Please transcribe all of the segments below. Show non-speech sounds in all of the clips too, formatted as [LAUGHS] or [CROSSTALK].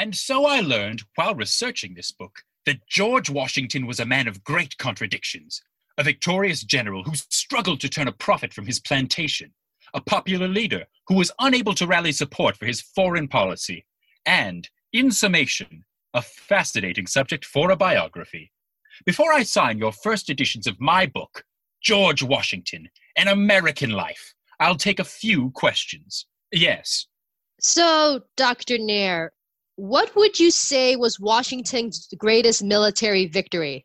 And so I learned, while researching this book, that George Washington was a man of great contradictions, a victorious general who struggled to turn a profit from his plantation, a popular leader who was unable to rally support for his foreign policy, and, in summation, a fascinating subject for a biography. Before I sign your first editions of my book, George Washington, An American Life, I'll take a few questions. Yes. So, Dr. Nair, what would you say was Washington's greatest military victory?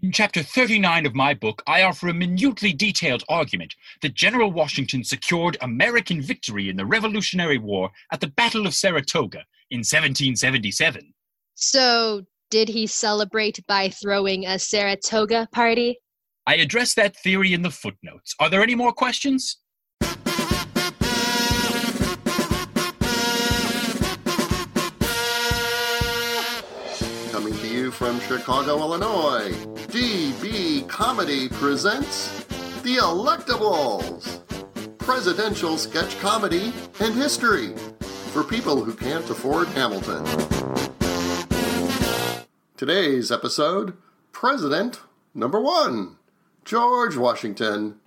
In chapter 39 of my book, I offer a minutely detailed argument that General Washington secured American victory in the Revolutionary War at the Battle of Saratoga in 1777. So, did he celebrate by throwing a Saratoga party? I address that theory in the footnotes. Are there any more questions? From Chicago, Illinois, DB Comedy presents The Electables Presidential Sketch Comedy and History for people who can't afford Hamilton. Today's episode President number one, George Washington.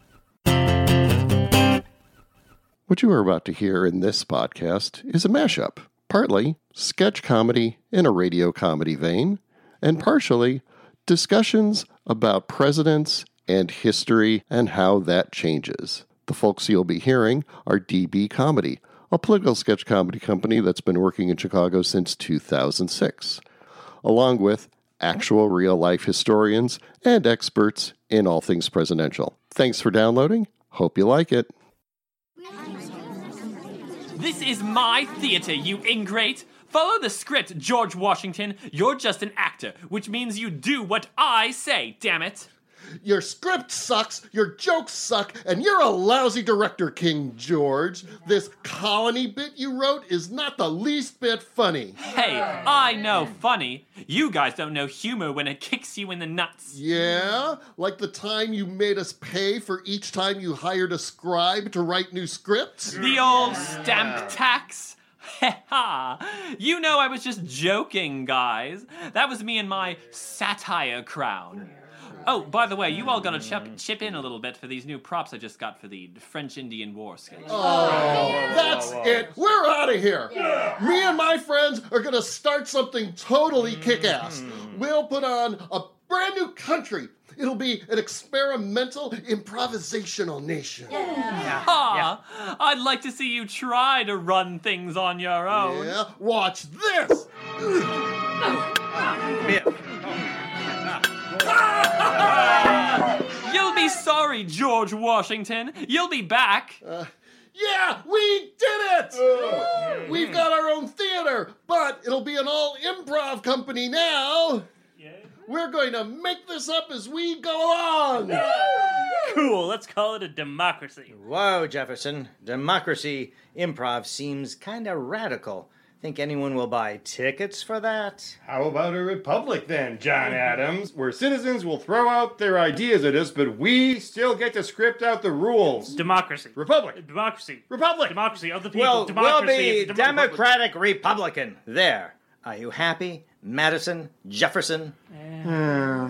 What you are about to hear in this podcast is a mashup, partly sketch comedy in a radio comedy vein, and partially discussions about presidents and history and how that changes. The folks you'll be hearing are DB Comedy, a political sketch comedy company that's been working in Chicago since 2006, along with actual real life historians and experts in all things presidential. Thanks for downloading. Hope you like it. This is my theater, you ingrate! Follow the script, George Washington. You're just an actor, which means you do what I say, damn it! Your script sucks, your jokes suck, and you're a lousy director, King George. This colony bit you wrote is not the least bit funny. Hey, I know funny. You guys don't know humor when it kicks you in the nuts. Yeah? Like the time you made us pay for each time you hired a scribe to write new scripts? The old stamp tax? [LAUGHS] Ha You know I was just joking, guys. That was me and my satire crown. Oh, by the way, you all gonna chip, chip in a little bit for these new props I just got for the French Indian War sketch. Oh, oh that's it. We're out of here. Me and my friends are going to start something totally kick ass. Mm. We'll put on a brand new country. It'll be an experimental improvisational nation. Ha! I'd like to see you try to run things on your own. Yeah, watch this. [LAUGHS] You'll be sorry, George Washington. You'll be back. Uh, yeah, we did it! We've hmm. got our own theater, but it'll be an all improv company now. We're going to make this up as we go along. Cool, let's call it a democracy. Whoa, Jefferson. Democracy improv seems kinda radical. Think anyone will buy tickets for that? How about a republic then, John Adams, where citizens will throw out their ideas at us, but we still get to script out the rules? Democracy. Republic. Democracy. Republic. Democracy of the people. Well, we'll be It's a demo- Democratic Republican. There. Are you happy? Madison? Jefferson? Yeah.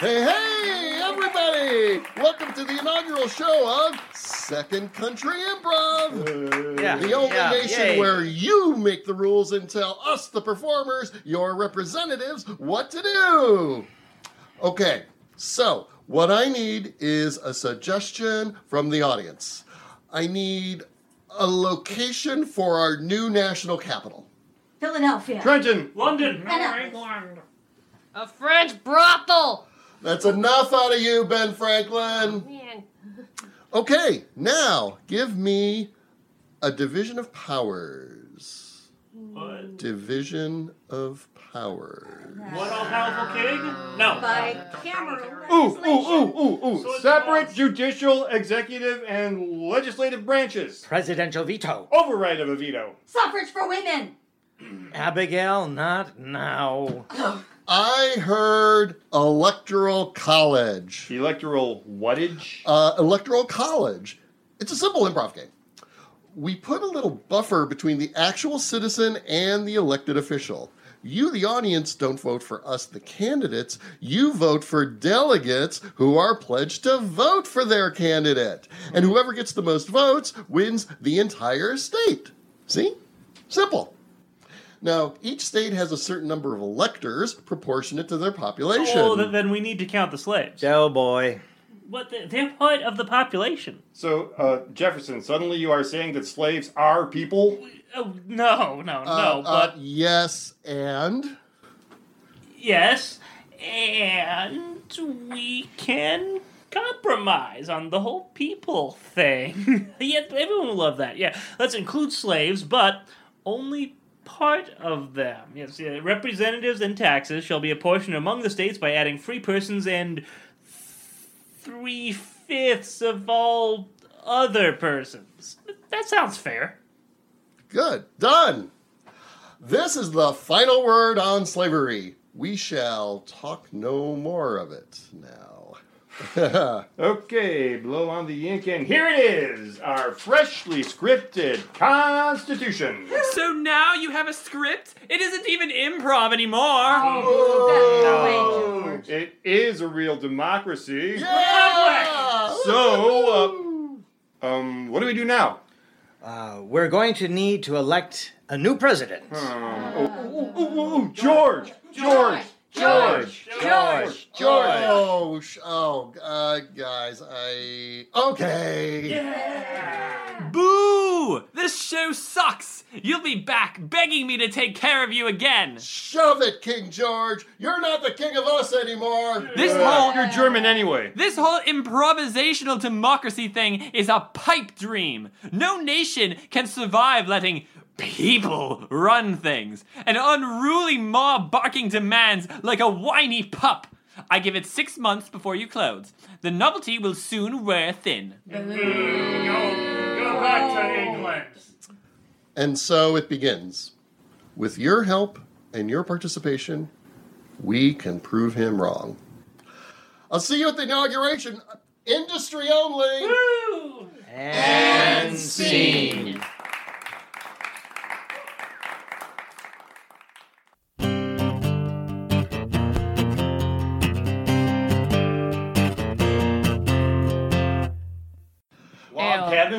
Hey, hey, everybody! Welcome to the inaugural show of Second Country Improv. Yeah. The only yeah, nation yay. where you make the rules and tell us, the performers, your representatives, what to do. Okay, so what I need is a suggestion from the audience. I need a location for our new national capital. Philadelphia. Trenton. London. A French brothel! That's enough out of you, Ben Franklin. Okay, now give me a division of powers. Division of powers. One all powerful king? No. By Cameron. Ooh, ooh, ooh, ooh, ooh. Separate judicial, executive, and legislative branches. Presidential veto. Override of a veto. Suffrage for women. [CLEARS THROAT] Abigail, not now. I heard electoral college. Electoral whattage. Uh, electoral college. It's a simple improv game. We put a little buffer between the actual citizen and the elected official. You, the audience, don't vote for us, the candidates. You vote for delegates who are pledged to vote for their candidate. And whoever gets the most votes wins the entire state. See? Simple. Now, each state has a certain number of electors proportionate to their population. Oh, then we need to count the slaves. Oh boy. What? The, they're part of the population. So, uh, Jefferson, suddenly you are saying that slaves are people? Oh, no, no, no. Uh, uh, but yes, and yes, and we can compromise on the whole people thing. [LAUGHS] yeah, everyone will love that. Yeah, let's include slaves, but only part of them. Yes, yeah, representatives and taxes shall be apportioned among the states by adding free persons and three fifths of all other persons. That sounds fair. Good. Done. This is the final word on slavery. We shall talk no more of it now. [LAUGHS] Okay, blow on the ink, and here it is our freshly scripted Constitution. So now you have a script? It isn't even improv anymore. Oh, no way, It is a real democracy. Yeah! So, uh, um, what do we do now? Uh, we're going to need to elect a new president. Oh, ooh, ooh, ooh, ooh, George! George! George! George! George! Oh, oh, uh, guys, I. Okay. Yeah. Boo! This show sucks. You'll be back begging me to take care of you again. Shove it, King George. You're not the king of us anymore. This Uh, whole you're German anyway. This whole improvisational democracy thing is a pipe dream. No nation can survive letting people run things. An unruly mob barking demands like a whiny pup. I give it six months before you close. The novelty will soon wear thin. Go, go back to England. And so it begins. With your help and your participation, we can prove him wrong. I'll see you at the inauguration. Industry only. Woo! And scene.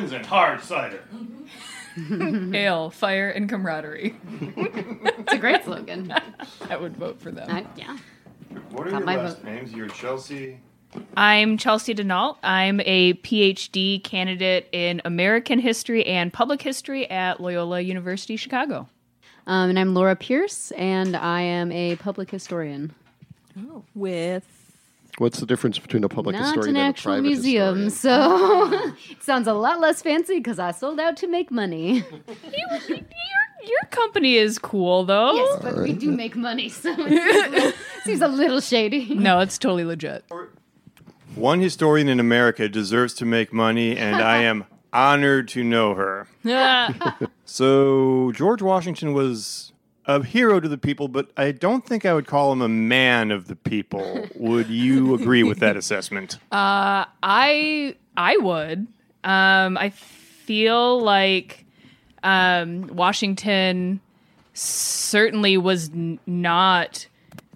Log and hard cider. Ale, [LAUGHS] fire, and camaraderie. It's a great slogan. [LAUGHS] I would vote for them. I, yeah. What are Got your my last vote. names? You're Chelsea. I'm Chelsea Denault. I'm a PhD candidate in American history and public history at Loyola University Chicago. Um, and I'm Laura Pierce, and I am a public historian. Oh. With What's the difference between a public Not historian an and a actual private museum, historian? so [LAUGHS] it sounds a lot less fancy because I sold out to make money. your, your company is cool, though. yes, but we do make money, so it seems a little, [LAUGHS] seems a little shady. No, it's totally legit. One historian in America deserves to make money, and I am [LAUGHS] honored to know her. So, George Washington was a hero to the people, but I don't think I would call him a man of the people. Would you agree with that [LAUGHS] assessment? Uh, I I would. Um, I feel like um, Washington certainly was n- not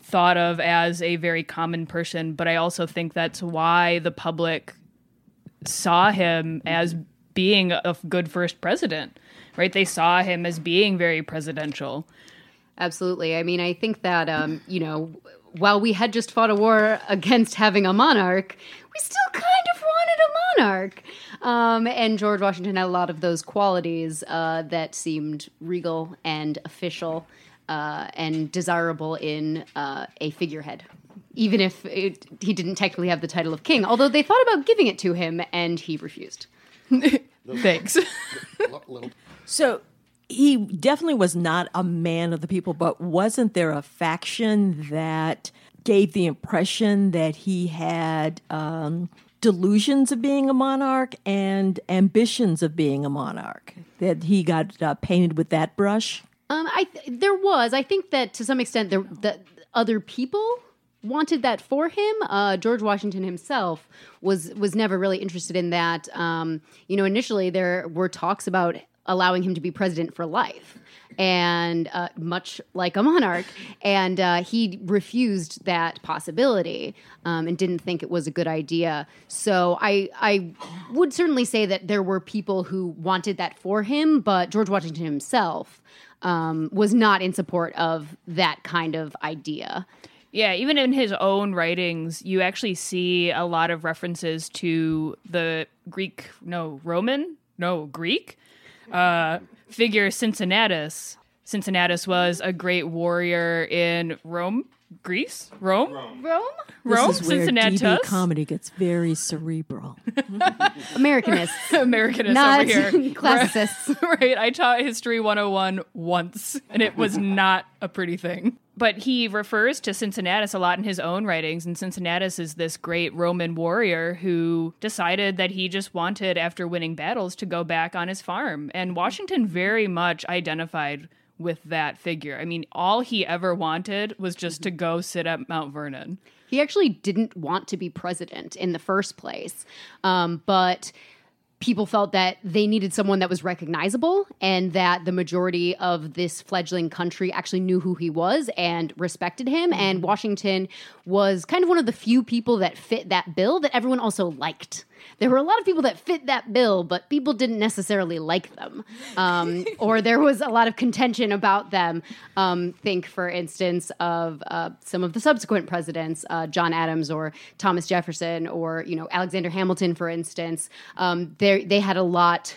thought of as a very common person, but I also think that's why the public saw him as being a good first president. Right? They saw him as being very presidential. Absolutely. I mean, I think that, um, you know, while we had just fought a war against having a monarch, we still kind of wanted a monarch. Um, and George Washington had a lot of those qualities uh, that seemed regal and official uh, and desirable in uh, a figurehead. Even if it, he didn't technically have the title of king, although they thought about giving it to him and he refused. [LAUGHS] Thanks. [LAUGHS] L- little- so he definitely was not a man of the people, but wasn't there a faction that gave the impression that he had um, delusions of being a monarch and ambitions of being a monarch? That he got uh, painted with that brush? Um, I th- there was. I think that to some extent there that other people wanted that for him. Uh, George Washington himself was was never really interested in that. Um, you know, initially there were talks about allowing him to be president for life. And uh, much like a monarch, and uh, he refused that possibility um, and didn't think it was a good idea. So I, I would certainly say that there were people who wanted that for him, but George Washington himself um, was not in support of that kind of idea. Yeah, even in his own writings, you actually see a lot of references to the Greek, no, Roman, no, Greek uh, figure Cincinnatus. Cincinnatus was a great warrior in Rome, Greece, Rome, Rome, Rome, This is where Cincinnatus. DB comedy gets very cerebral. [LAUGHS] Americanists, [LAUGHS] Americanists not over here. [LAUGHS] classicists. right. I taught History 101 once, and it was not a pretty thing. But he refers to Cincinnatus a lot in his own writings, and Cincinnatus is this great Roman warrior who decided that he just wanted, after winning battles, to go back on his farm. And Washington very much identified with that figure. I mean, all he ever wanted was just to go sit at Mount Vernon. He actually didn't want to be president in the first place, um, but people felt that they needed someone that was recognizable and that the majority of this fledgling country actually knew who he was and respected him. And Washington was kind of one of the few people that fit that bill that everyone also liked. There were a lot of people that fit that bill, but people didn't necessarily like them. Um, [LAUGHS] or there was a lot of contention about them. Um, think, for instance, of uh, some of the subsequent presidents, uh, John Adams or Thomas Jefferson or, you know, Alexander Hamilton, for instance. Um, they they had a lot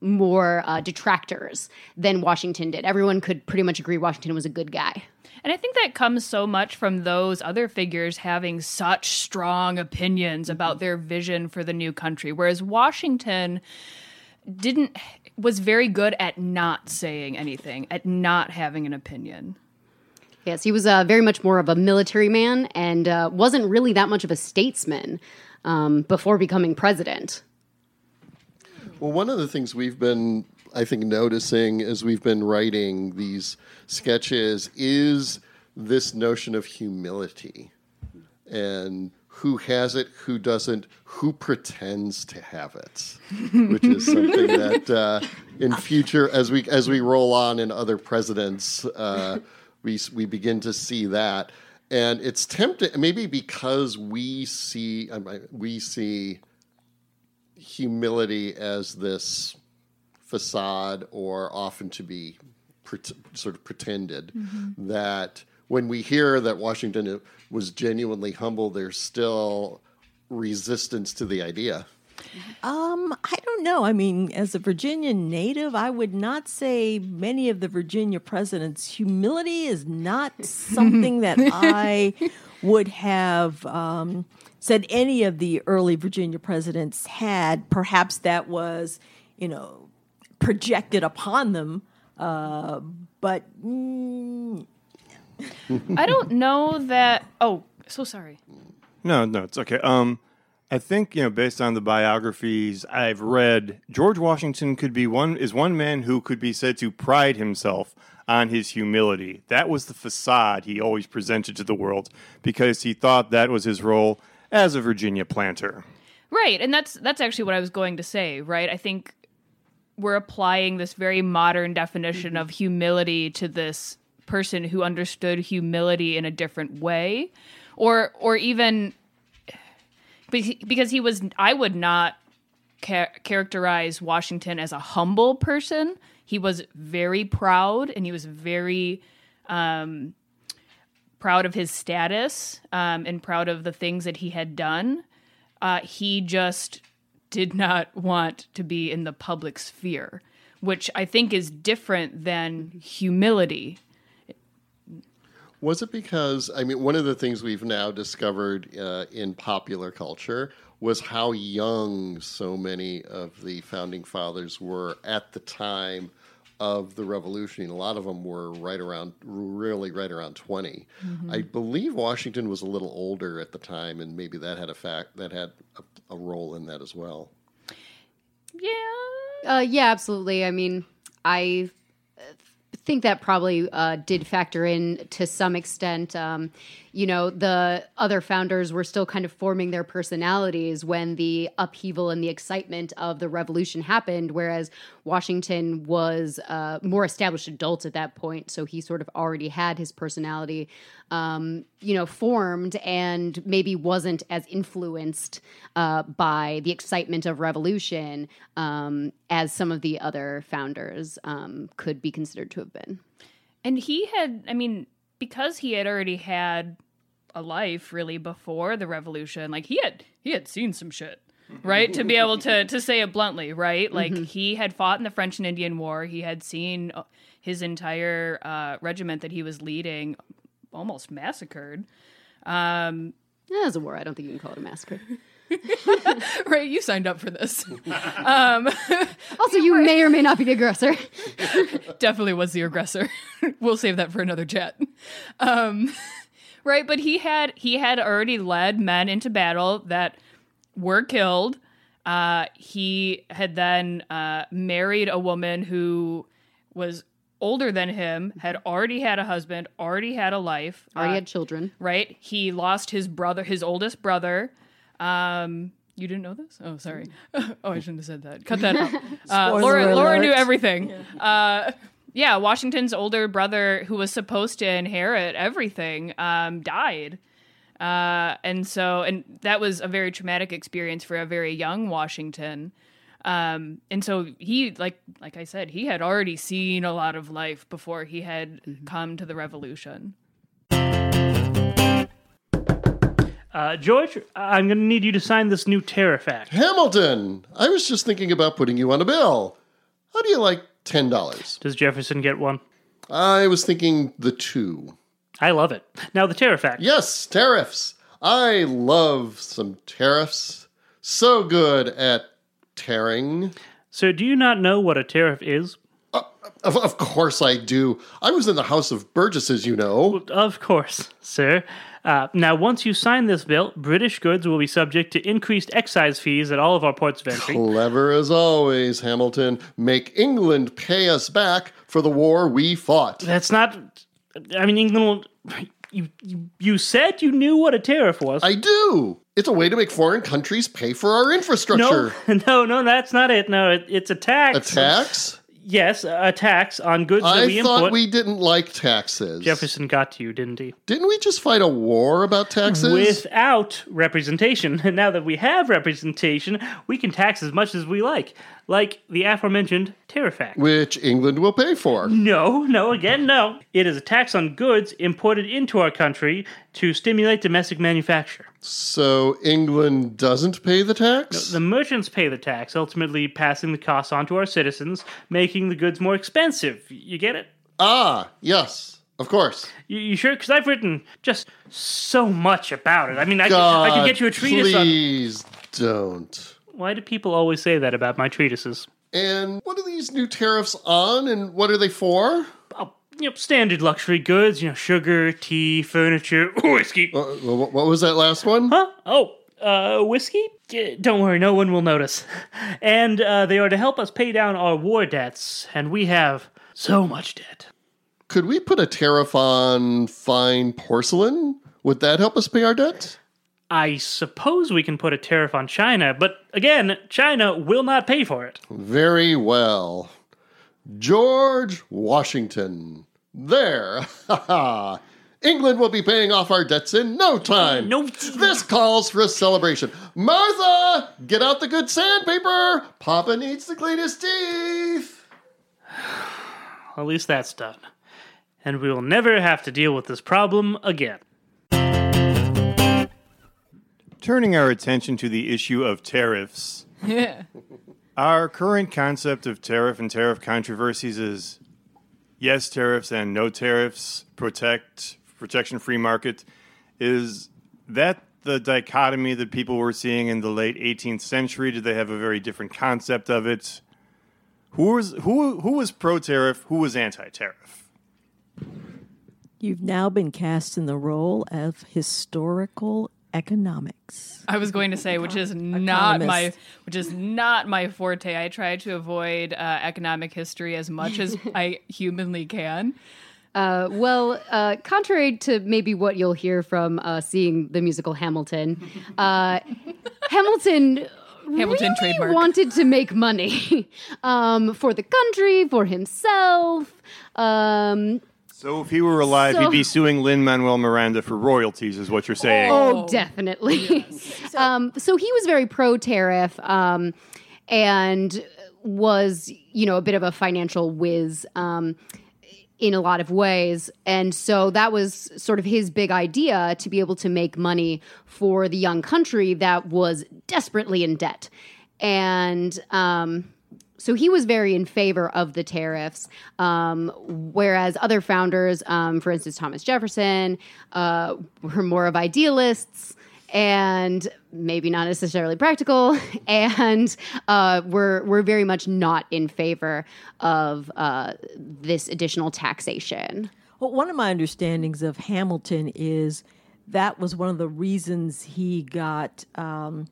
more uh, detractors than Washington did. Everyone could pretty much agree Washington was a good guy. And I think that comes so much from those other figures having such strong opinions about their vision for the new country. Whereas Washington didn't was very good at not saying anything, at not having an opinion. Yes, he was uh, very much more of a military man and uh, wasn't really that much of a statesman um, before becoming president. Well, one of the things we've been, I think, noticing as we've been writing these sketches is this notion of humility and who has it, who doesn't, who pretends to have it, [LAUGHS] which is something that uh, in future, as we as we roll on in other presidents, uh, we we begin to see that, and it's tempting maybe because we see um, we see humility as this facade or often to be pret- sort of pretended that when we hear that Washington was genuinely humble, there's still resistance to the idea. Um, I don't know. I mean, as a Virginia native, I would not say many of the Virginia presidents' humility is not [LAUGHS] something that I would have um, said any of the early Virginia presidents had. Perhaps that was, you know, projected upon them. Uh, but mm, I don't know that. Oh, so sorry. No, no, it's okay. Um, I think you know, based on the biographies I've read, George Washington could be one is one man who could be said to pride himself on his humility. That was the facade he always presented to the world because he thought that was his role as a Virginia planter. Right, and that's that's actually what I was going to say, right? I think we're applying this very modern definition of humility to this person who understood humility in a different way or or even because he was I would not cha- characterize Washington as a humble person. He was very proud and he was very um, proud of his status um, and proud of the things that he had done. Uh, he just did not want to be in the public sphere, which I think is different than humility. Was it because, I mean, one of the things we've now discovered uh, in popular culture was how young so many of the founding fathers were at the time of the revolution. A lot of them were right around, really right around 20. I believe Washington was a little older at the time, and maybe that had a fact, that had a, a role in that as well. Yeah. Uh, yeah, absolutely. I mean, I uh, think that probably uh, did factor in to some extent. Um, you know, the other founders were still kind of forming their personalities when the upheaval and the excitement of the revolution happened, whereas Washington was a more established adult at that point. So he sort of already had his personality, um, you know, formed and maybe wasn't as influenced uh, by the excitement of revolution um, as some of the other founders um, could be considered to have been. And he had, I mean, because he had already had a life really before the revolution, like he had he had seen some shit. Right? to be able to to say it bluntly, right? Like he had fought in the French and Indian War. He had seen uh, his entire uh, regiment that he was leading almost massacred. Um, That was a war. I don't think you can call it a massacre. [LAUGHS] right, you signed up for this. [LAUGHS] um, [LAUGHS] Also, you may or may not be the aggressor. definitely was the aggressor. we'll save that for another chat. Um, right, but he had he had already led men into battle that were killed. Uh, he had then uh, married a woman who was older than him, had already had a husband, already had a life, Already uh, had children. right? He lost his brother, his oldest brother. Um, you didn't know this? Oh, sorry. [LAUGHS] oh, I shouldn't have said that. Cut that out. [LAUGHS] Uh, Laura, Laura knew alert. everything. Uh, yeah, Washington's older brother, who was supposed to inherit everything, um, died. Uh, and so, and that was a very traumatic experience for a very young Washington. Um, and so he, like, like I said, he had already seen a lot of life before he had come to the revolution. Uh, George, I'm going to need you to sign this new tariff act. Hamilton, I was just thinking about putting you on a bill. How do you like $10? Does Jefferson get one? I was thinking the two. I love it. Now, the tariff act. Yes, tariffs. I love some tariffs. So good at tearing. So, do you not know what a tariff is? Uh, of, of course I do. I was in the House of Burgesses, you know. Of course, sir. Uh, now, once you sign this bill, British goods will be subject to increased excise fees at all of our ports of entry. Clever as always, Hamilton. Make England pay us back for the war we fought. That's not. I mean, England will. You, you, you said you knew what a tariff was. I do. It's a way to make foreign countries pay for our infrastructure. no, [LAUGHS] no, no, that's not it. No, it, it's a tax. A tax? Yes, uh, a tax on goods that I we thought import. we didn't like taxes. Jefferson got to you, didn't he? Didn't we just fight a war about taxes? Without representation. And [LAUGHS] now that we have representation, we can tax as much as we like. Like the aforementioned tariff act. Which England will pay for. No, no, again, no. It is a tax on goods imported into our country to stimulate domestic manufacture. So England doesn't pay the tax? The merchants pay the tax, ultimately passing the costs on to our citizens, making the goods more expensive. You get it? ah, yes, of course. You, you sure? Because I've written just so much about it. I mean, I, could, God, I could get you a treatise on. please don't. Why do people always say that about my treatises? And what are these new tariffs on, and what are they for? Oh, you know, standard luxury goods. You know, sugar, tea, furniture, [LAUGHS] whiskey. Uh, what was that last one? Huh? Oh, uh, whiskey? Don't worry, no one will notice. [LAUGHS] And uh, they are to help us pay down our war debts, and we have so much debt. Could we put a tariff on fine porcelain? Would that help us pay our debt? I suppose we can put a tariff on China, but again, China will not pay for it. Very well. George Washington. There. [LAUGHS] England will be paying off our debts in no time. No. This calls for a celebration. Martha, get out the good sandpaper. Papa needs to clean his teeth. [SIGHS] At least that's done. And we will never have to deal with this problem again. Turning our attention to the issue of tariffs, Yeah. our current concept of tariff and tariff controversies is yes tariffs and no tariffs, protect protection free market. Is that the dichotomy that people were seeing in the late 18th century? Did they have a very different concept of it? Who was who who was pro tariff? Who was anti tariff? You've now been cast in the role of historical economics. I was going to say, which is not my, which is not my forte. I try to avoid uh, economic history as much as [LAUGHS] I humanly can. Uh, well, uh, contrary to maybe what you'll hear from uh, seeing the musical Hamilton, uh, [LAUGHS] Hamilton. Hamilton really trademark. wanted to make money [LAUGHS] um, for the country, for himself. Um, So if he were alive, So- he'd be suing Lin Manuel Miranda for royalties, is what you're saying. Oh, definitely. [LAUGHS] um, so he was very pro tariff um, and was, you know, a bit of a financial whiz um, in a lot of ways. And so that was sort of his big idea to be able to make money for the young country that was desperately in debt. And um, so he was very in favor of the tariffs, um, whereas other founders, um, for instance, Thomas Jefferson, uh, were more of idealists and maybe not necessarily practical, [LAUGHS] and uh, were were very much not in favor of uh, this additional taxation. Well, one of my understandings of Hamilton is that was one of the reasons he got um,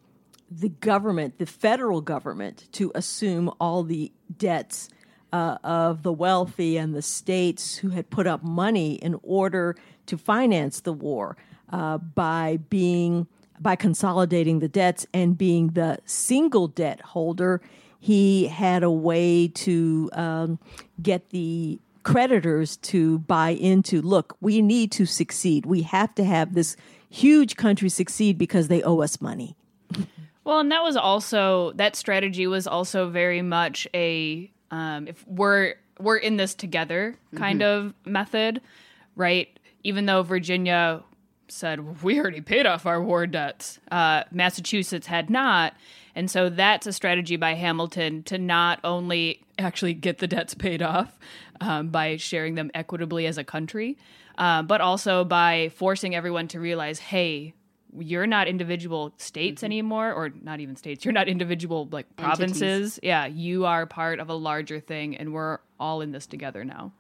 the government, the federal government, to assume all the debts uh, of the wealthy and the states who had put up money in order to finance the war uh, by being by consolidating the debts and being the single debt holder. He had a way to um, get the creditors to buy into look, we need to succeed. We have to have this huge country succeed because they owe us money. Well, and that was also that strategy was also very much a um, if we're we're in this together kind of method, right? Even though Virginia said we already paid off our war debts, uh, Massachusetts had not, and so that's a strategy by Hamilton to not only actually get the debts paid off um, by sharing them equitably as a country, uh, but also by forcing everyone to realize, hey, you're not individual states mm-hmm. anymore or not even states you're not individual like provinces. Yeah you are part of a larger thing and we're all in this together now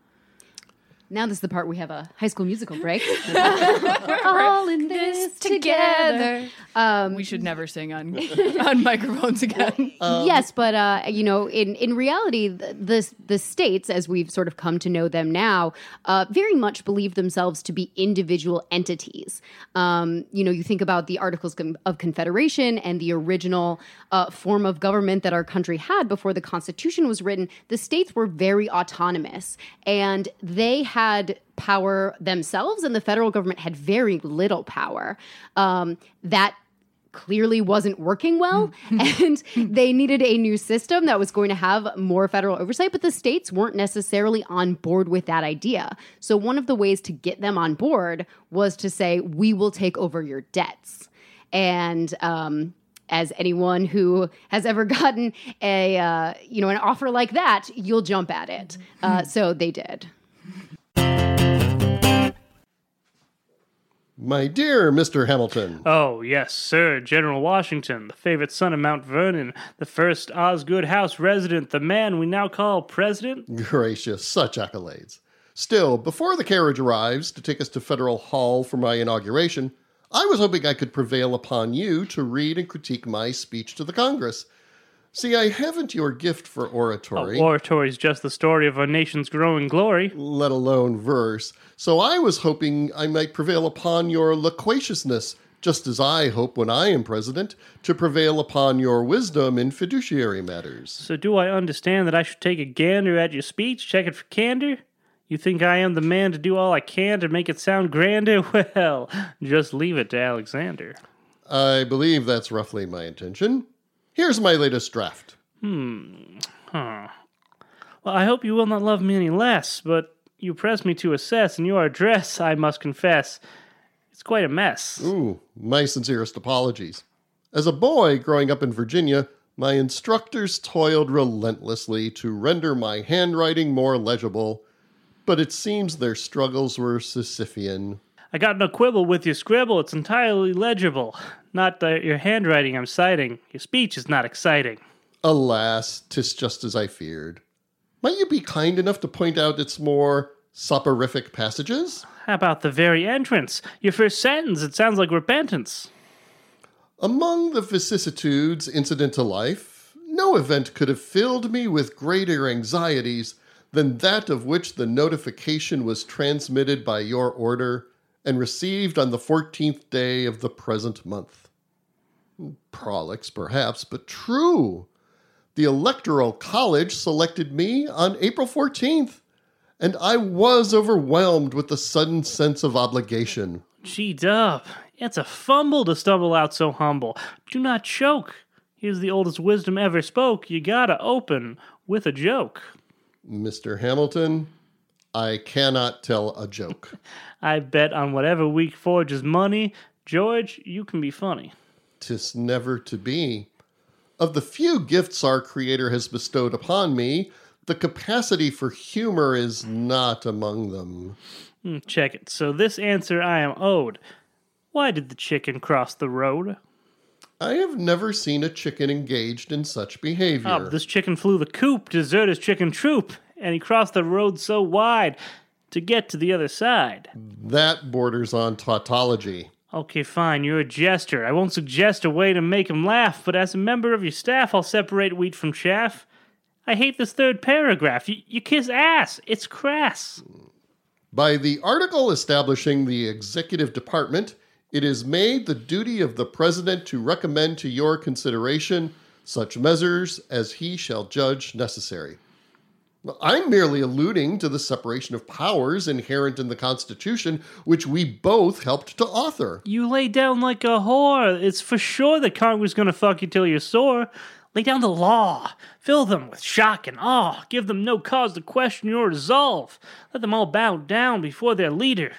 Now this is the part we have a High School Musical break. We're [LAUGHS] [LAUGHS] all in this together. Um, we should never sing on [LAUGHS] on microphones again yes, but uh, you know, in in reality, the, the the states, as we've sort of come to know them now, uh, very much believe themselves to be individual entities. Um, you know, you think about the Articles of Confederation and the original uh, form of government that our country had before the Constitution was written. The states were very autonomous, and they had power themselves, and the federal government had very little power. Um, that clearly wasn't working well [LAUGHS] and they needed a new system that was going to have more federal oversight but the states weren't necessarily on board with that idea. So one of the ways to get them on board was to say we will take over your debts. And um, as anyone who has ever [LAUGHS] gotten a uh, you know an offer like that you'll jump at it. Uh, so they did My dear Mr. Hamilton, Oh, yes, sir. General Washington, the favorite son of Mount Vernon, the first Osgood House resident, the man we now call President. gracious, such accolades. Still, before the carriage arrives to take us to Federal Hall for my inauguration, I was hoping I could prevail upon you to read and critique my speech to the Congress. See, I haven't your gift for oratory. Oh, oratory is just the story of our nation's growing glory. let alone verse. So I was hoping I might prevail upon your loquaciousness, just as I hope when I am president to prevail upon your wisdom in fiduciary matters. So, do I understand that I should take a gander at your speech, check it for candor? You think I am the man to do all I can to make it sound grander? [LAUGHS] Well, just leave it to Alexander. I believe that's roughly my intention. Here's my latest draft. Hmm. Huh. Well, I hope you will not love me any less, but you press me to assess, and your address, I must confess, it's quite a mess. Ooh, my sincerest apologies. As a boy growing up in Virginia, my instructors toiled relentlessly to render my handwriting more legible, but it seems their struggles were Sisyphean. I got no quibble with your scribble, it's entirely legible. Not the, your handwriting I'm citing. Your speech is not exciting. Alas, 'tis just as I feared. Might you be kind enough to point out its more soporific passages? How about the very entrance? Your first sentence, it sounds like repentance. Among the vicissitudes incident to life, no event could have filled me with greater anxieties than that of which the notification was transmitted by your order and received on the 14th day of the present month. Prolix, perhaps, but true. The Electoral College selected me on April 14th, and I was overwhelmed with the sudden sense of obligation. Gee, Dub, it's a fumble to stumble out so humble. Do not choke. Here's the oldest wisdom ever spoke. You gotta open with a joke. Mr. Hamilton, I cannot tell a joke. [LAUGHS] I bet on whatever week forges money. George, you can be funny. Tis never to be. Of the few gifts our Creator has bestowed upon me, the capacity for humor is not among them. Hmm, Check it. So this answer I am owed. Why did the chicken cross the road? I have never seen a chicken engaged in such behavior. Oh, this chicken flew the coop to desert his chicken troop, and he crossed the road so wide to get to the other side. That borders on tautology. Okay, fine, you're a jester. I won't suggest a way to make him laugh, but as a member of your staff, I'll separate wheat from chaff. I hate this third paragraph. You, you kiss ass. It's crass. By the article establishing the executive department, it is made the duty of the President to recommend to your consideration such measures as he shall judge necessary. I'm merely alluding to the separation of powers inherent in the Constitution, which we both helped to author. You lay down like a whore. It's for sure that Congress gonna fuck you till you're sore. Lay down the law. Fill them with shock and awe. Give them no cause to question your resolve. Let them all bow down before their leader.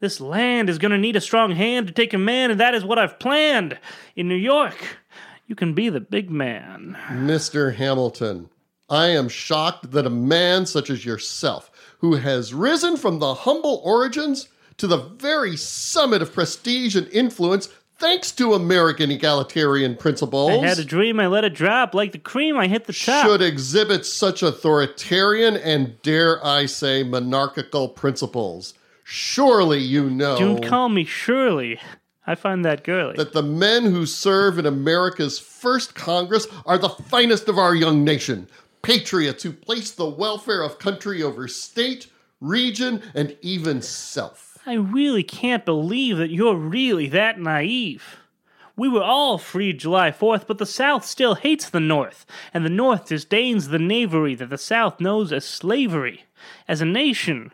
This land is gonna need a strong hand to take command, and that is what I've planned. In New York, you can be the big man. Mr. Hamilton, I am shocked that a man such as yourself, who has risen from the humble origins to the very summit of prestige and influence thanks to American egalitarian principles, I had a dream, I let it drop. Like the cream, I hit the top. should exhibit such authoritarian and, dare I say, monarchical principles. Surely you know Don't call me Shirley. I find that girly. that the men who serve in America's first Congress are the finest of our young nation, patriots who place the welfare of country over state, region, and even self. I really can't believe that you're really that naive. We were all freed July 4th, but the South still hates the North, and the North disdains the knavery that the South knows as slavery. As a nation,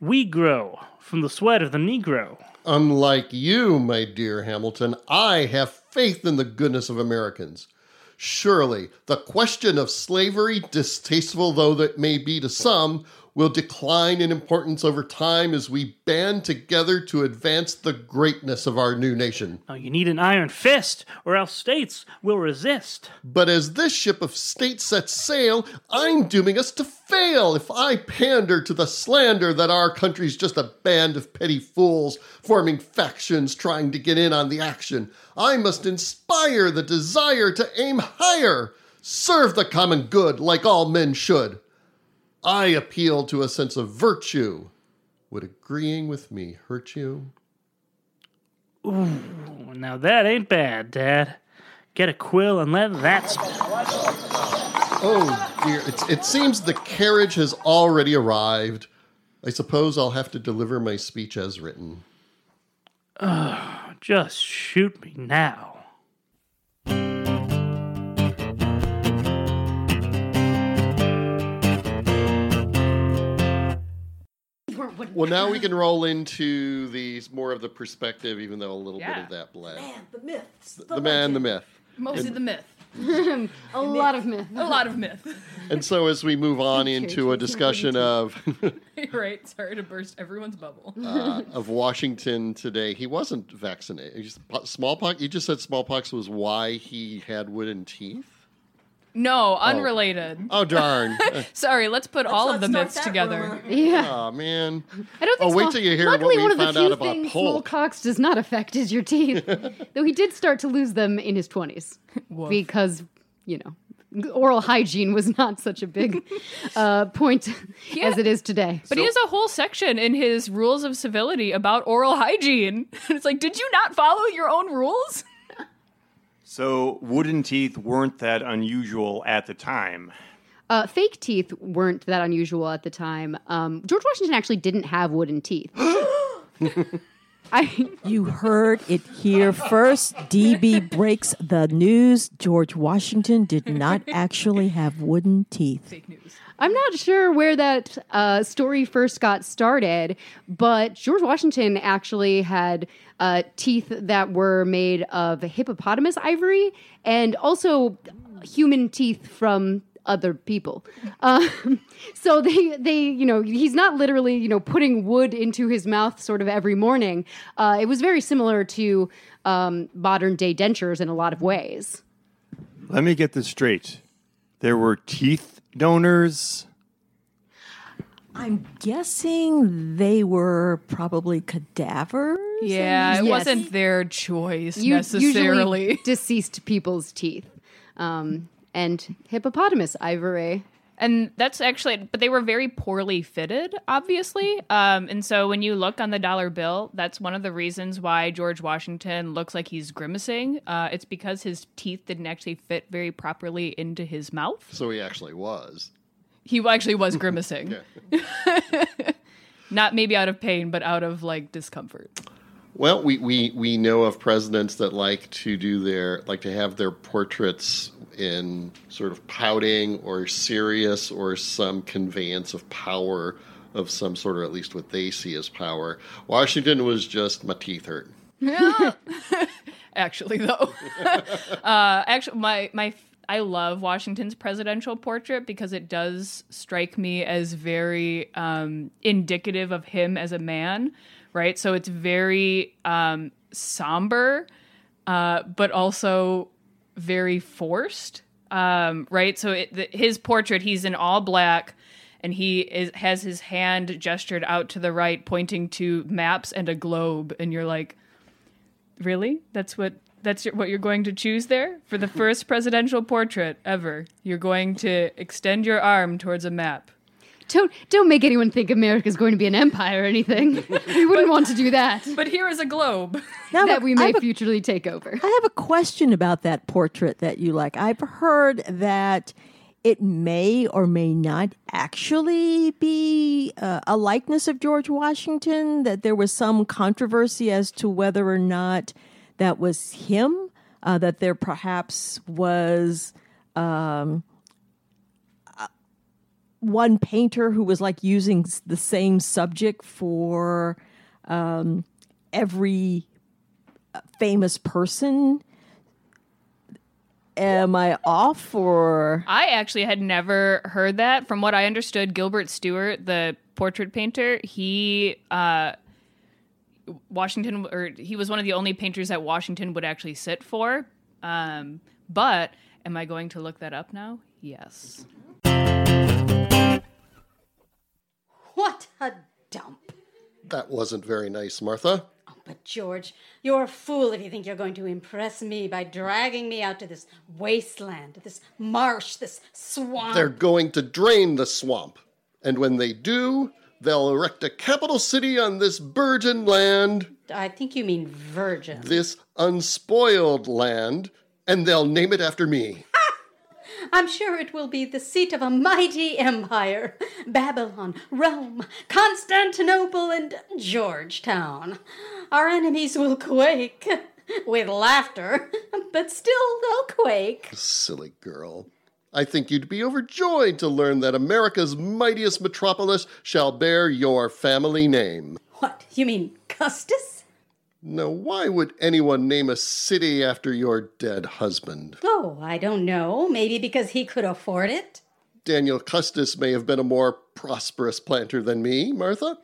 we grow from the sweat of the Negro. Unlike you, my dear Hamilton, I have faith in the goodness of Americans. Surely, the question of slavery, distasteful though that may be to some, will decline in importance over time as we band together to advance the greatness of our new nation. Now, you need an iron fist, or else states will resist. But as this ship of state sets sail, I'm dooming us to fail if I pander to the slander that our country's just a band of petty fools forming factions trying to get in on the action. I must inspire the desire to aim higher, serve the common good like all men should. I appeal to a sense of virtue. Would agreeing with me hurt you? Ooh, now, that ain't bad, Dad. Get a quill and let that sp- Oh dear, it's, it seems the carriage has already arrived. I suppose I'll have to deliver my speech as written. Ugh, just shoot me now. Well, now we can roll into these more of the perspective, even though a little bit of that bled. the myths. The man, the myth. Mostly the myth. [LAUGHS] A lot of myth. A lot of myth. And so, as we move [LAUGHS] on into a discussion of [LAUGHS] right. Sorry to burst everyone's bubble. uh, of Washington today, he wasn't vaccinated. He just- smallpox. You just said smallpox was why he had wooden teeth. No, unrelated. Oh darn! [LAUGHS] Sorry, let's put all of the start myths together. rumor. [LAUGHS] Yeah. oh man! I don't think Oh, wait small- till you hear what we one of the found few out about things Polk. smallpox does not affect is your teeth. [LAUGHS] Though he did start to lose them in his 20s because, you know, oral hygiene was not such a big uh, point as it is today. But he has a whole section in his rules of civility about oral hygiene. it's like, did you not follow your own rules? So wooden teeth weren't that unusual at the time. Uh, fake teeth weren't that unusual at the time. Um, George Washington actually didn't have wooden teeth. [GASPS] I You heard it here first. DB breaks the news. George Washington did not actually have wooden teeth. I'm not sure where that uh, story first got started, but George Washington actually had uh, teeth that were made of hippopotamus ivory and also human teeth from other people. [LAUGHS] Um, so they, they, you know, he's not literally, you know, putting wood into his mouth sort of every morning. Uh, it was very similar to um, modern day dentures in a lot of ways. Let me get this straight. There were teeth donors. I'm guessing they were probably cadavers. Yeah, it Yes. wasn't their choice U- necessarily. [LAUGHS] Deceased people's teeth. Um, and hippopotamus ivory. And that's actually, but they were very poorly fitted, obviously. Um, and so when you look on the dollar bill, that's one of the reasons why George Washington looks like he's grimacing. Uh, it's because his teeth didn't actually fit very properly into his mouth. So he actually was. He actually was grimacing. [LAUGHS] [LAUGHS] Not maybe out of pain, but out of like discomfort. Well, we, we, we know of presidents that like to do their like to have their portraits in sort of pouting or serious or some conveyance of power of some sort, or at least what they see as power. Washington was just my teeth hurt. [LAUGHS] actually though [LAUGHS] uh actually my my i love washington's presidential portrait because it does strike me as very um indicative of him as a man right so it's very um somber uh but also very forced um right so it, the, his portrait he's in all black and he is, has his hand gestured out to the right pointing to maps and a globe and you're like Really? That's what that's what you're going to choose there for the first presidential portrait ever. You're going to extend your arm towards a map. Don't don't make anyone think America's going to be an empire or anything. [LAUGHS] we wouldn't want to do that. But here is a globe. Now, that we I may have a- futurely take over. I have a question about that portrait that you like. I've heard that it may or may not actually be uh, a likeness of George Washington, that there was some controversy as to whether or not that was him, uh, that there perhaps was. Um, one painter who was like using the same subject for um, every uh, famous person am i off or I actually had never heard that. From what I understood, Gilbert Stuart, the portrait painter, he uh, Washington or he was one of the only painters that Washington would actually sit for. Um, but am I going to look that up now? Yes. A dump. That wasn't very nice, Martha. Oh, but George, you're a fool if you think you're going to impress me by dragging me out to this wasteland, this marsh, this swamp. They're going to drain the swamp. And when they do, they'll erect a capital city on this virgin land, I think you mean virgin. this unspoiled land, and they'll name it after me. I'm sure it will be the seat of a mighty empire. Babylon, Rome, Constantinople, and Georgetown. Our enemies will quake. With laughter, but still they'll quake. Silly girl. I think you'd be overjoyed to learn that America's mightiest metropolis shall bear your family name. What, you mean Custis? Now, why would anyone name a city after your dead husband? Oh, I don't know. Maybe because he could afford it? Daniel Custis may have been a more prosperous planter than me, Martha,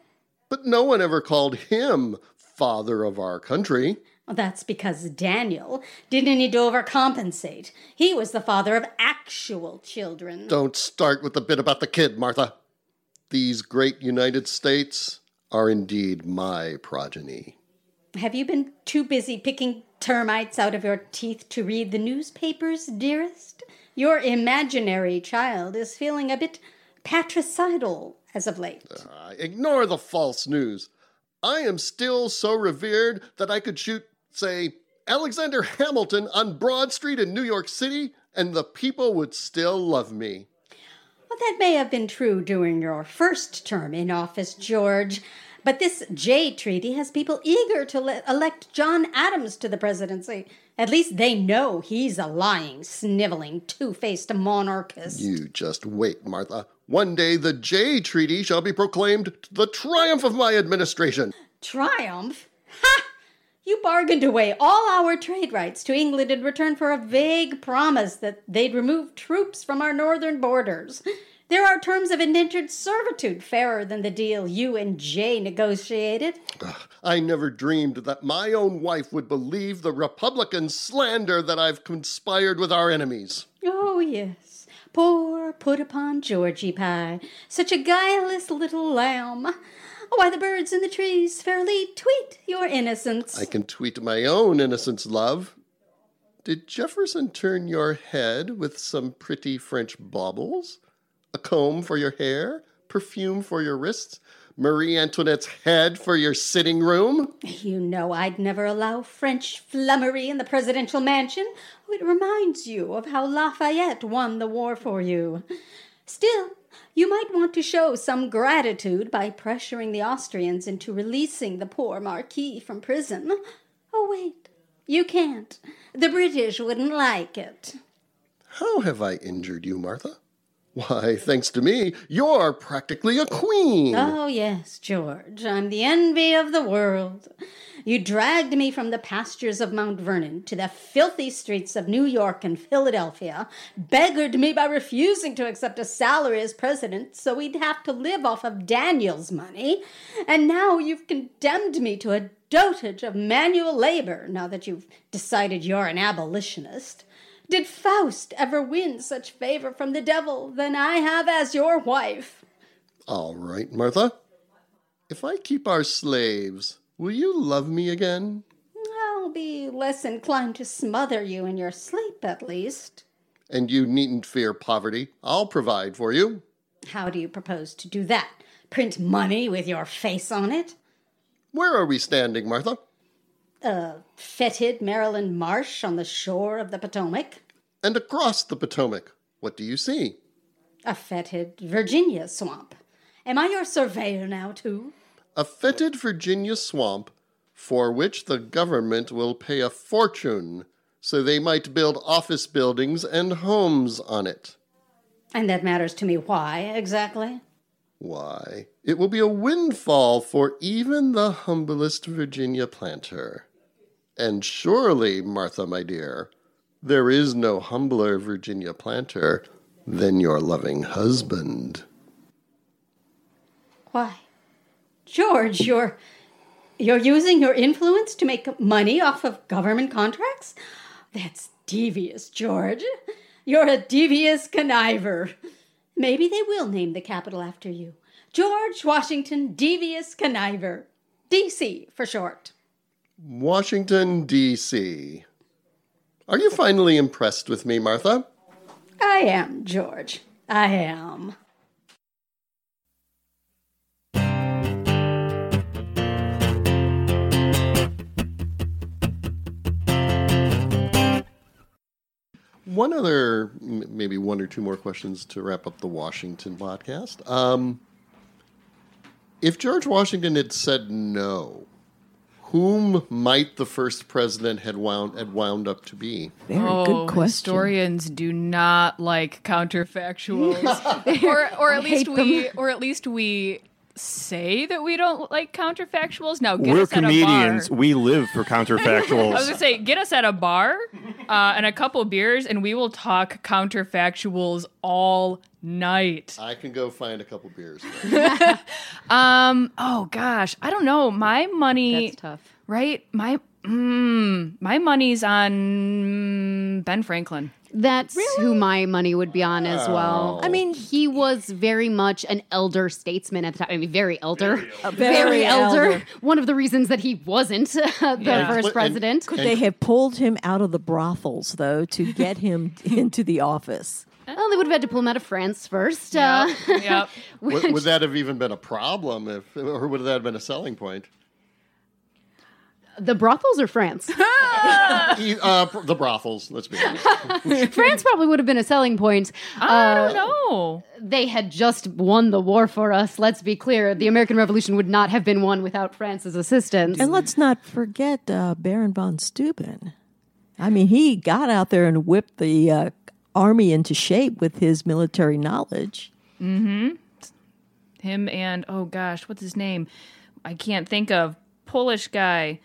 but no one ever called him father of our country. Well, that's because Daniel didn't need to overcompensate. He was the father of actual children. Don't start with the bit about the kid, Martha. These great United States are indeed my progeny. Have you been too busy picking termites out of your teeth to read the newspapers, dearest? Your imaginary child is feeling a bit patricidal as of late. Uh, ignore the false news. I am still so revered that I could shoot, say, Alexander Hamilton on Broad Street in New York City, and the people would still love me. Well, that may have been true during your first term in office, George. But this Jay Treaty has people eager to le- elect John Adams to the presidency. At least they know he's a lying, sniveling, two faced monarchist. You just wait, Martha. One day the Jay Treaty shall be proclaimed the triumph of my administration. Triumph? Ha! You bargained away all our trade rights to England in return for a vague promise that they'd remove troops from our northern borders. There are terms of indentured servitude fairer than the deal you and Jay negotiated. I never dreamed that my own wife would believe the Republican slander that I've conspired with our enemies. Oh, yes. Poor put upon Georgie Pie. Such a guileless little lamb. Why, the birds in the trees fairly tweet your innocence. I can tweet my own innocence, love. Did Jefferson turn your head with some pretty French baubles? A comb for your hair? Perfume for your wrists? Marie Antoinette's head for your sitting room? You know I'd never allow French flummery in the presidential mansion. Oh, It reminds you of how Lafayette won the war for you. Still, you might want to show some gratitude by pressuring the Austrians into releasing the poor Marquis from prison. Oh, wait, you can't. The British wouldn't like it. How have I injured you, Martha? Why, thanks to me, you're practically a queen. Oh, yes, George, I'm the envy of the world. You dragged me from the pastures of Mount Vernon to the filthy streets of New York and Philadelphia, beggared me by refusing to accept a salary as president so we'd have to live off of Daniel's money, and now you've condemned me to a dotage of manual labor now that you've decided you're an abolitionist. Did Faust ever win such favor from the devil than I have as your wife? All right, Martha. If I keep our slaves, will you love me again? I'll be less inclined to smother you in your sleep, at least. And you needn't fear poverty. I'll provide for you. How do you propose to do that? Print money with your face on it? Where are we standing, Martha? A fetid Maryland marsh on the shore of the Potomac? And across the Potomac, what do you see? A fetid Virginia swamp. Am I your surveyor now, too? A fetid Virginia swamp for which the government will pay a fortune so they might build office buildings and homes on it. And that matters to me why, exactly? Why, it will be a windfall for even the humblest Virginia planter. And surely, Martha, my dear, there is no humbler Virginia planter than your loving husband. Why? George, you're you're using your influence to make money off of government contracts? That's devious, George. You're a devious conniver. Maybe they will name the capital after you. George Washington Devious Conniver. DC for short. Washington, D.C. Are you finally impressed with me, Martha? I am, George. I am. One other, maybe one or two more questions to wrap up the Washington podcast. Um, if George Washington had said no, whom might the first president had wound had wound up to be? Very oh, good question. historians do not like counterfactuals, [LAUGHS] or or at least hate we or at least we say that we don't like counterfactuals. Now get We're us at a comedians. bar. We live for counterfactuals. [LAUGHS] I was gonna say, get us at a bar uh, and a couple beers, and we will talk counterfactuals all night. I can go find a couple beers. [LAUGHS] Um. Oh gosh, I don't know. My money. That's tough. Right. My. Mm, my money's on Ben Franklin. That's who my money would be on as well. I mean, he was very much an elder statesman at the time. I mean, very elder. very very elder. elder. One of the reasons that he wasn't [LAUGHS] the Yeah. first And- president. Could they have pulled him out of the brothels, though, to [LAUGHS] get him into the office? well, they would have had to pull him out of France first. Uh, yep. [LAUGHS] would, would that have even been a problem if, or would that have been a selling point? The brothels or France? [LAUGHS] E- uh, the brothels. Let's be honest. [LAUGHS] France probably would have been a selling point. I Uh, don't know. They had just won the war for us. Let's be clear. The American Revolution would not have been won without France's assistance. And let's not forget uh, Baron von Steuben. I mean, he got out there and whipped the uh, army into shape with his military knowledge. Him and oh gosh, what's his name? I can't think of Polish guy,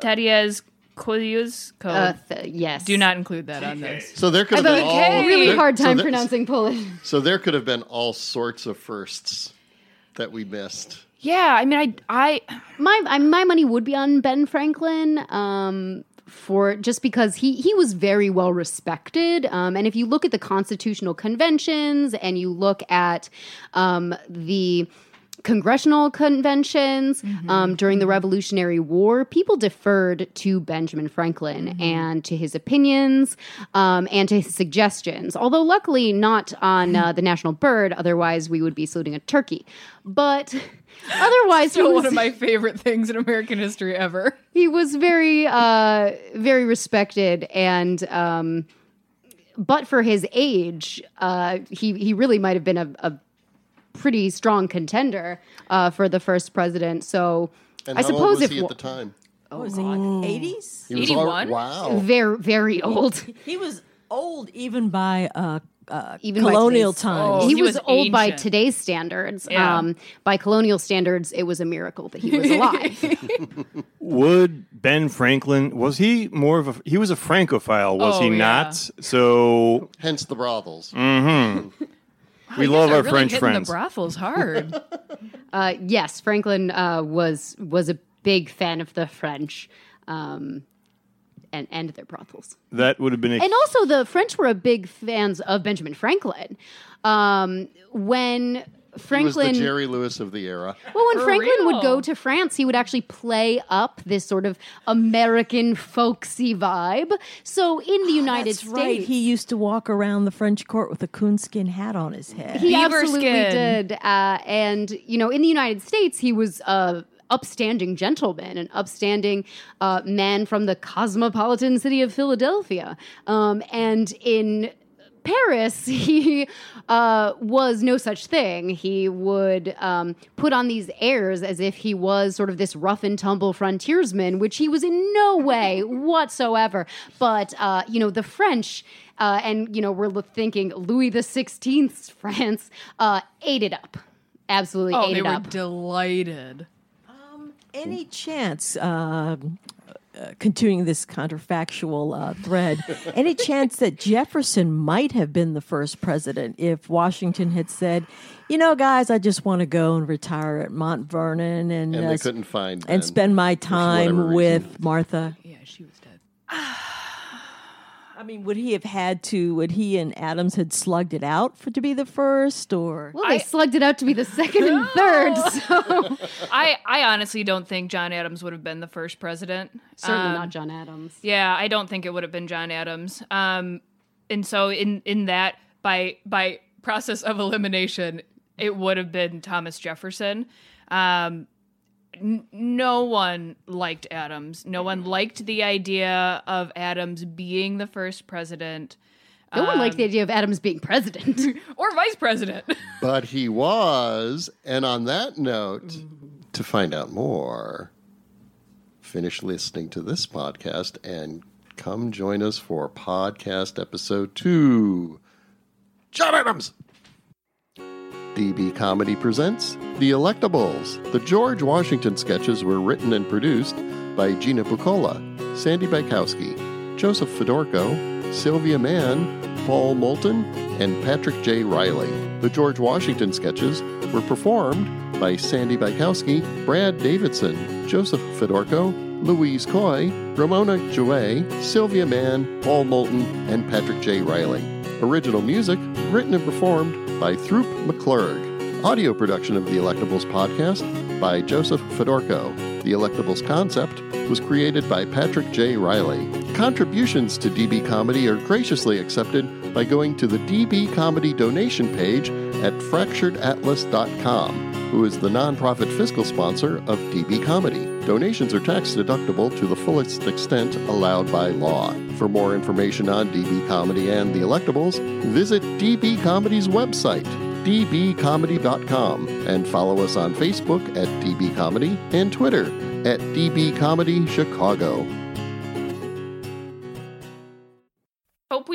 Tadeusz Kościuszko. Uh, th- yes. Do not include that on this. So there could have have been a all really there- hard so time there- pronouncing Polish. So there could have been all sorts of firsts that we missed. Yeah, I mean, I, I, My I, my money would be on Ben Franklin. Um, for just because he he was very well respected, um, and if you look at the constitutional conventions and you look at um, the congressional conventions um, during the Revolutionary War, people deferred to Benjamin Franklin and to his opinions um, and to his suggestions. Although, luckily, not on uh, the national bird. Otherwise, we would be saluting a turkey. But [LAUGHS] otherwise, he still was, one of my favorite things in American history ever. [LAUGHS] he was very, uh, very respected and. Um, but for his age, uh, he he really might have been a, a pretty strong contender uh, for the first president. So And I how suppose old was if he wa- at the time? What was he, 80s? He was al- 81? wow. very very old, He was old even by uh, uh, even colonial times. Oh, he, he was, was old by today's standards. Yeah. Um, by colonial standards, it was a miracle that he was alive. [LAUGHS] Would Ben Franklin was he more of a he was a francophile, was Oh, he yeah. not? So Hence the brothels. [LAUGHS] we love our really French hitting friends. The brothels hard. [LAUGHS] uh, yes, Franklin uh, was was a big fan of the French. Um, and, and their brothels. that would have been a And also, the French were a big fans of Benjamin Franklin. Um, when He was Franklin, the Jerry Lewis of the era. well, when For Franklin would go to France, he would actually play up this sort of American folksy vibe. So in the United That's States, right. He used to walk around the French court with a coonskin hat on his head. He Beaver absolutely skin. did. Uh, and, you know, in the United States, he was a upstanding gentleman, an upstanding uh, man from the cosmopolitan city of Philadelphia. Um, and in Paris, [LAUGHS] he uh, was no such thing. He would um, put on these airs as if he was sort of this rough and tumble frontiersman, which he was in no way [LAUGHS] whatsoever. But, uh, you know, the French. Uh, and you know we're thinking Louis the Sixteenth's [LAUGHS] France uh, ate it up, absolutely oh, ate they it were up. delighted. Any chance, uh, uh, continuing this counterfactual uh, thread, any chance that Jefferson might have been the first president if Washington had said, you know, guys, I just want to go and retire at Mount Vernon and, And uh, they couldn't find and Ben spend my for whatever time reason. with Martha. Yeah, she was dead. [SIGHS] [SIGHS] I mean, would he have had to? Would he and Adams had slugged it out for to be the first, or well, they slugged it out to be the second and third, so [LAUGHS] I, I honestly don't think John Adams would have been the first president. certainly Um, not John Adams. Yeah, I don't think it would have been John Adams. Um, and so in in that by by process of elimination, it would have been Thomas Jefferson. Um, n- no one liked Adams. No one liked the idea of Adams being the first president No one Um, liked the idea of Adams being president. [LAUGHS] or vice president. [LAUGHS] But he was. And on that note, to find out more, finish listening to this podcast and come join us for podcast episode two John Adams! DB Comedy presents The Electables. The George Washington sketches were written and produced by Gina Bucola, Sandy Bykowski, Joseph Fedorko, Sylvia Mann, Paul Moulton, and Patrick J. Riley. The George Washington sketches were performed by Sandy Bykowski, Brad Davidson, Joseph Fedorko, Louise Coy, Ramona Jouet, Sylvia Mann, Paul Moulton, and Patrick J. Riley. Original music written and performed by Throop McClurg. Audio production of the Electables podcast by Joseph Fedorko. The Electables concept was created by Patrick J. Riley. Contributions to DB Comedy are graciously accepted by going to the DB Comedy donation page at fracturedatlas.com, who is the nonprofit fiscal sponsor of DB Comedy. Donations are tax deductible to the fullest extent allowed by law. For more information on DB Comedy and the electables, visit DB Comedy's website, dbcomedy.com, and follow us on Facebook at DB Comedy and Twitter at DB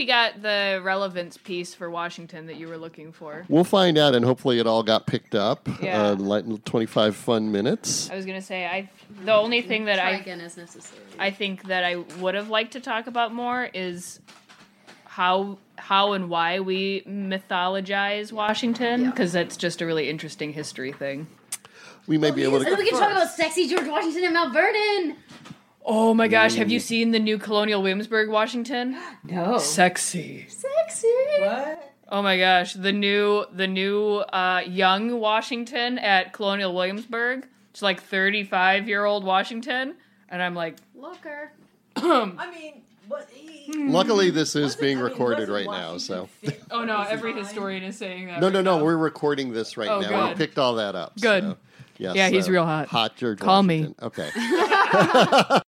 we got the relevance piece for Washington that you were looking for. We'll find out, and hopefully it all got picked up. Yeah. Uh, like 25 fun minutes. I was gonna say I. The only thing that Try I again as necessary. I think that I would have liked to talk about more is how how and why we mythologize Washington because that's just a really interesting history thing. We may be able And then we to. can talk about sexy George Washington and Mount Vernon. Oh my gosh, have you seen the new Colonial Williamsburg, Washington? [GASPS] No. Sexy. Sexy. What? Oh my gosh, the new the new uh, young Washington at Colonial Williamsburg. It's like 35 year old Washington, and I'm like, Looker. [CLEARS THROAT] I mean, what? Luckily, this is being recorded right now, so. [LAUGHS] oh no, every historian is saying that. No, right no, no. now. We're recording this right Oh, now. We good. picked all that up. Good. so, yes, Yeah, he's uh, real hot. Hot George Call me. Washington. Okay. [LAUGHS] [LAUGHS]